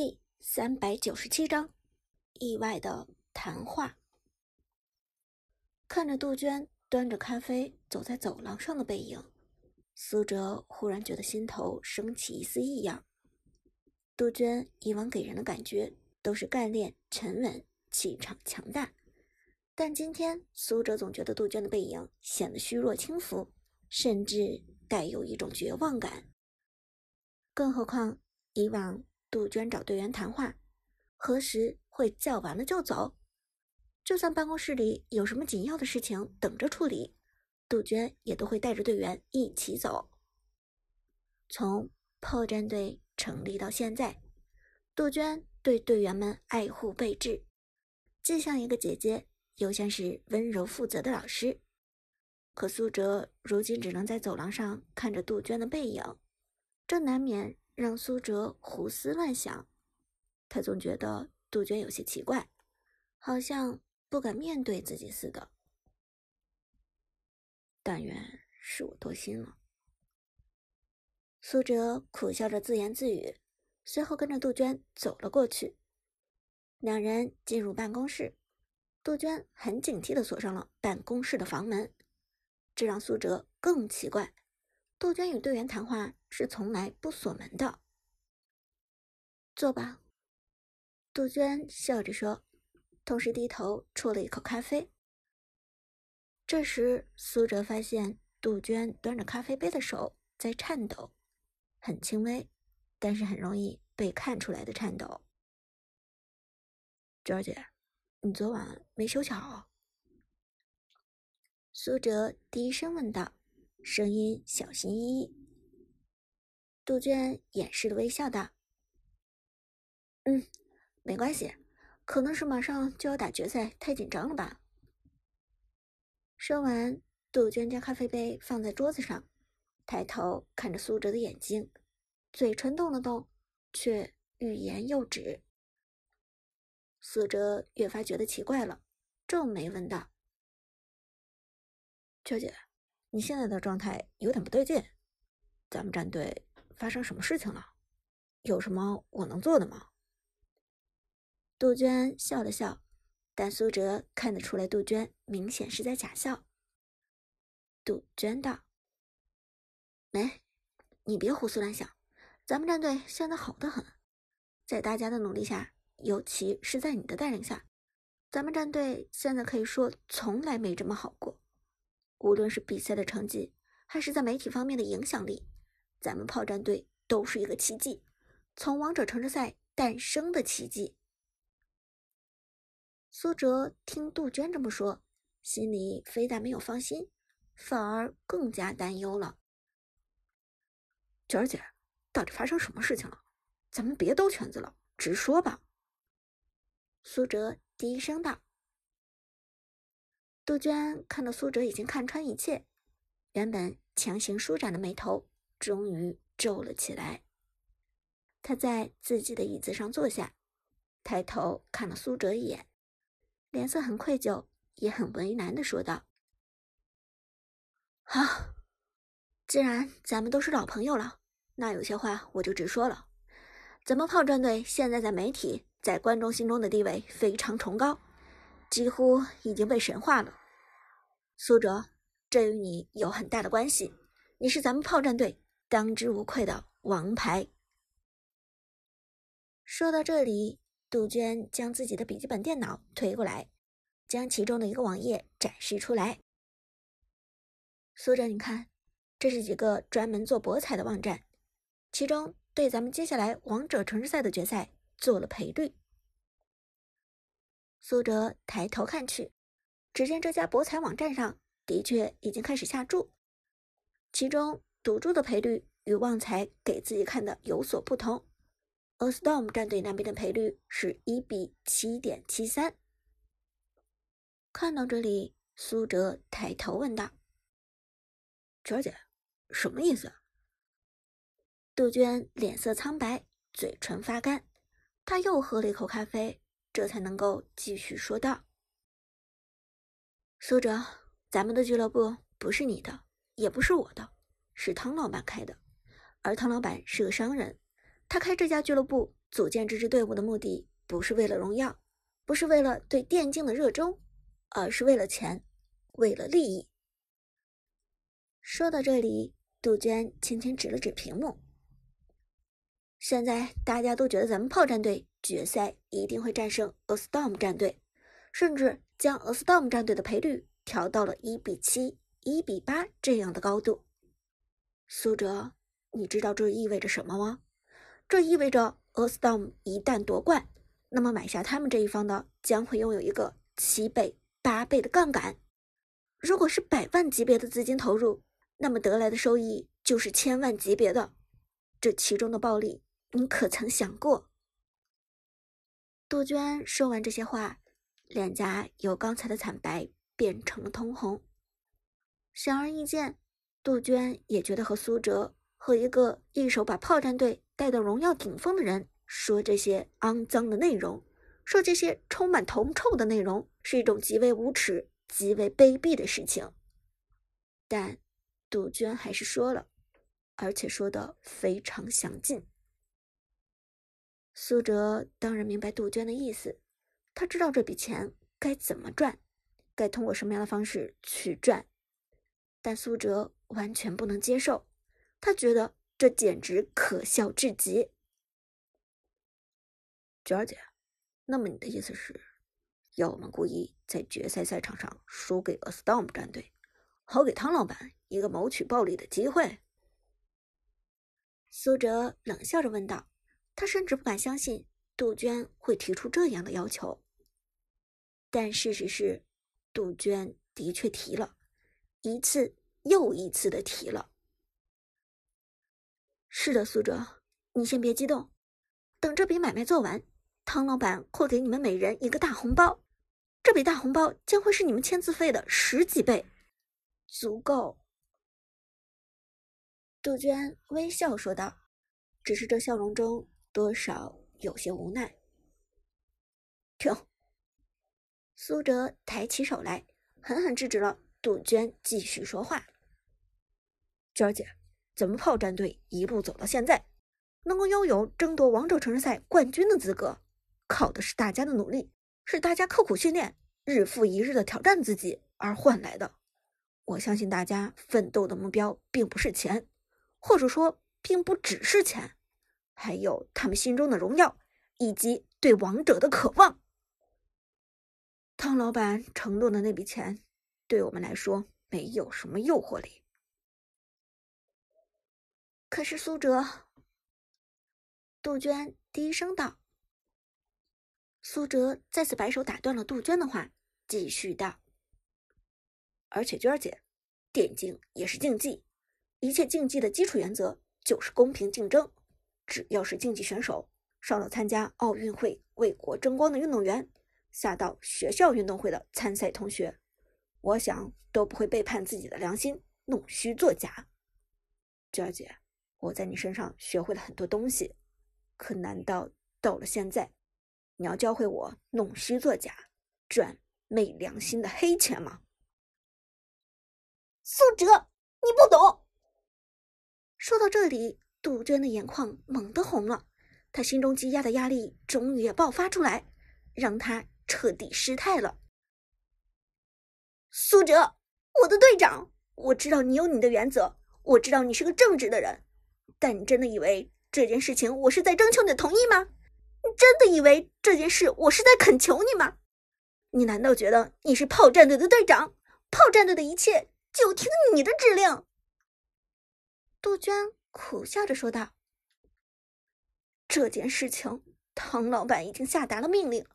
第三百九十七章，意外的谈话。看着杜鹃端着咖啡走在走廊上的背影，苏哲忽然觉得心头升起一丝异样。杜鹃以往给人的感觉都是干练、沉稳、气场强大，但今天苏哲总觉得杜鹃的背影显得虚弱轻浮，甚至带有一种绝望感。更何况以往。杜鹃找队员谈话，何时会叫完了就走？就算办公室里有什么紧要的事情等着处理，杜鹃也都会带着队员一起走。从炮战队成立到现在，杜鹃对队员们爱护备至，既像一个姐姐，又像是温柔负责的老师。可苏哲如今只能在走廊上看着杜鹃的背影，这难免。让苏哲胡思乱想，他总觉得杜鹃有些奇怪，好像不敢面对自己似的。但愿是我多心了。苏哲苦笑着自言自语，随后跟着杜鹃走了过去。两人进入办公室，杜鹃很警惕地锁上了办公室的房门，这让苏哲更奇怪。杜鹃与队员谈话是从来不锁门的。坐吧，杜鹃笑着说，同时低头啜了一口咖啡。这时，苏哲发现杜鹃端着咖啡杯的手在颤抖，很轻微，但是很容易被看出来的颤抖。娟儿姐，你昨晚没休息好？苏哲低声问道。声音小心翼翼，杜鹃掩饰的微笑道：“嗯，没关系，可能是马上就要打决赛，太紧张了吧。”说完，杜鹃将咖啡杯放在桌子上，抬头看着苏哲的眼睛，嘴唇动了动，却欲言又止。苏哲越发觉得奇怪了，皱眉问道：“秋姐。”你现在的状态有点不对劲，咱们战队发生什么事情了？有什么我能做的吗？杜鹃笑了笑，但苏哲看得出来，杜鹃明显是在假笑。杜鹃道：“没，你别胡思乱想，咱们战队现在好的很，在大家的努力下，尤其是在你的带领下，咱们战队现在可以说从来没这么好过。”无论是比赛的成绩，还是在媒体方面的影响力，咱们炮战队都是一个奇迹，从王者城市赛诞生的奇迹。苏哲听杜鹃这么说，心里非但没有放心，反而更加担忧了。娟儿姐，到底发生什么事情了？咱们别兜圈子了，直说吧。苏哲低声道。杜鹃看到苏哲已经看穿一切，原本强行舒展的眉头终于皱了起来。他在自己的椅子上坐下，抬头看了苏哲一眼，脸色很愧疚，也很为难的说道：“好，既然咱们都是老朋友了，那有些话我就直说了。咱们炮战队现在在媒体、在观众心中的地位非常崇高。”几乎已经被神化了，苏哲，这与你有很大的关系。你是咱们炮战队当之无愧的王牌。说到这里，杜鹃将自己的笔记本电脑推过来，将其中的一个网页展示出来。苏哲，你看，这是几个专门做博彩的网站，其中对咱们接下来王者城市赛的决赛做了赔率。苏哲抬头看去，只见这家博彩网站上的确已经开始下注，其中赌注的赔率与旺财给自己看的有所不同，A Storm 战队那边的赔率是一比七点七三。看到这里，苏哲抬头问道：“娟姐，什么意思？”杜鹃脸色苍白，嘴唇发干，她又喝了一口咖啡。这才能够继续说道：“苏哲，咱们的俱乐部不是你的，也不是我的，是汤老板开的。而汤老板是个商人，他开这家俱乐部组建这支队伍的目的不是为了荣耀，不是为了对电竞的热衷，而是为了钱，为了利益。说到这里，杜鹃轻轻指了指屏幕。现在大家都觉得咱们炮战队决赛一定会战胜 A Storm 战队，甚至将 A Storm 战队的赔率调到了一比七、一比八这样的高度。苏哲，你知道这意味着什么吗？这意味着 A Storm 一旦夺冠，那么买下他们这一方的将会拥有一个七倍、八倍的杠杆。如果是百万级别的资金投入，那么得来的收益就是千万级别的。这其中的暴利。你可曾想过？杜鹃说完这些话，脸颊由刚才的惨白变成了通红。显而易见，杜鹃也觉得和苏哲和一个一手把炮战队带到荣耀顶峰的人说这些肮脏的内容，说这些充满铜臭的内容，是一种极为无耻、极为卑鄙的事情。但杜鹃还是说了，而且说的非常详尽。苏哲当然明白杜鹃的意思，他知道这笔钱该怎么赚，该通过什么样的方式去赚，但苏哲完全不能接受，他觉得这简直可笑至极。娟儿姐，那么你的意思是，要我们故意在决赛赛场上输给 A Storm 战队，好给汤老板一个谋取暴利的机会？苏哲冷笑着问道。他甚至不敢相信杜鹃会提出这样的要求，但事实是，杜鹃的确提了，一次又一次的提了。是的，苏哲，你先别激动，等这笔买卖做完，汤老板会给你们每人一个大红包，这笔大红包将会是你们签字费的十几倍，足够。杜鹃微笑说道，只是这笑容中。多少有些无奈。停！苏哲抬起手来，狠狠制止了杜鹃继续说话。娟儿姐，咱们炮战队一路走到现在，能够拥有争夺王者城市赛冠军的资格，靠的是大家的努力，是大家刻苦训练、日复一日的挑战自己而换来的。我相信大家奋斗的目标并不是钱，或者说，并不只是钱。还有他们心中的荣耀，以及对王者的渴望。汤老板承诺的那笔钱，对我们来说没有什么诱惑力。可是苏哲，杜鹃低声道。苏哲再次摆手打断了杜鹃的话，继续道：“而且娟儿姐，电竞也是竞技，一切竞技的基础原则就是公平竞争。”只要是竞技选手，上了参加奥运会为国争光的运动员，下到学校运动会的参赛同学，我想都不会背叛自己的良心，弄虚作假。娟姐，我在你身上学会了很多东西，可难道到了现在，你要教会我弄虚作假、赚昧良心的黑钱吗？苏哲，你不懂。说到这里。杜鹃的眼眶猛地红了，她心中积压的压力终于也爆发出来，让她彻底失态了。苏哲，我的队长，我知道你有你的原则，我知道你是个正直的人，但你真的以为这件事情我是在征求你的同意吗？你真的以为这件事我是在恳求你吗？你难道觉得你是炮战队的队长，炮战队的一切就听你的指令？杜鹃。苦笑着说道：“这件事情，唐老板已经下达了命令，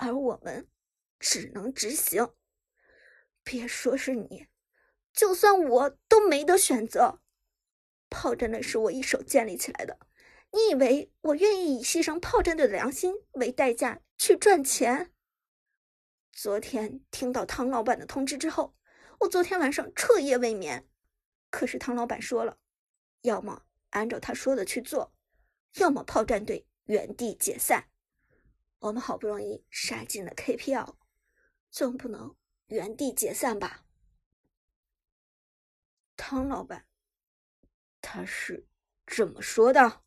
而我们只能执行。别说是你，就算我都没得选择。炮战队是我一手建立起来的，你以为我愿意以牺牲炮战队的良心为代价去赚钱？昨天听到汤老板的通知之后，我昨天晚上彻夜未眠。可是汤老板说了。”要么按照他说的去做，要么炮战队原地解散。我们好不容易杀进了 KPL，总不能原地解散吧？汤老板，他是这么说的。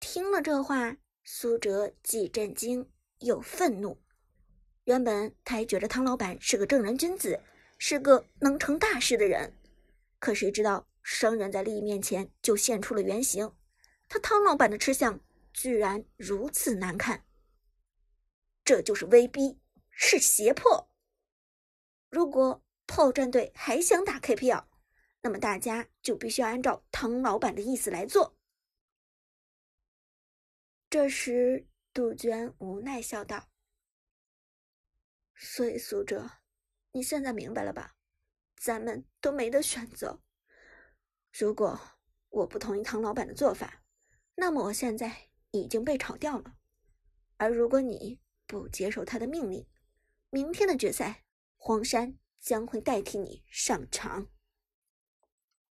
听了这话，苏哲既震惊又愤怒。原本他还觉得汤老板是个正人君子，是个能成大事的人，可谁知道商人在利益面前就现出了原形。他汤老板的吃相居然如此难看，这就是威逼，是胁迫。如果炮战队还想打 KPL，那么大家就必须要按照唐老板的意思来做。这时，杜鹃无奈笑道。所以，苏哲，你现在明白了吧？咱们都没得选择。如果我不同意唐老板的做法，那么我现在已经被炒掉了。而如果你不接受他的命令，明天的决赛，黄山将会代替你上场。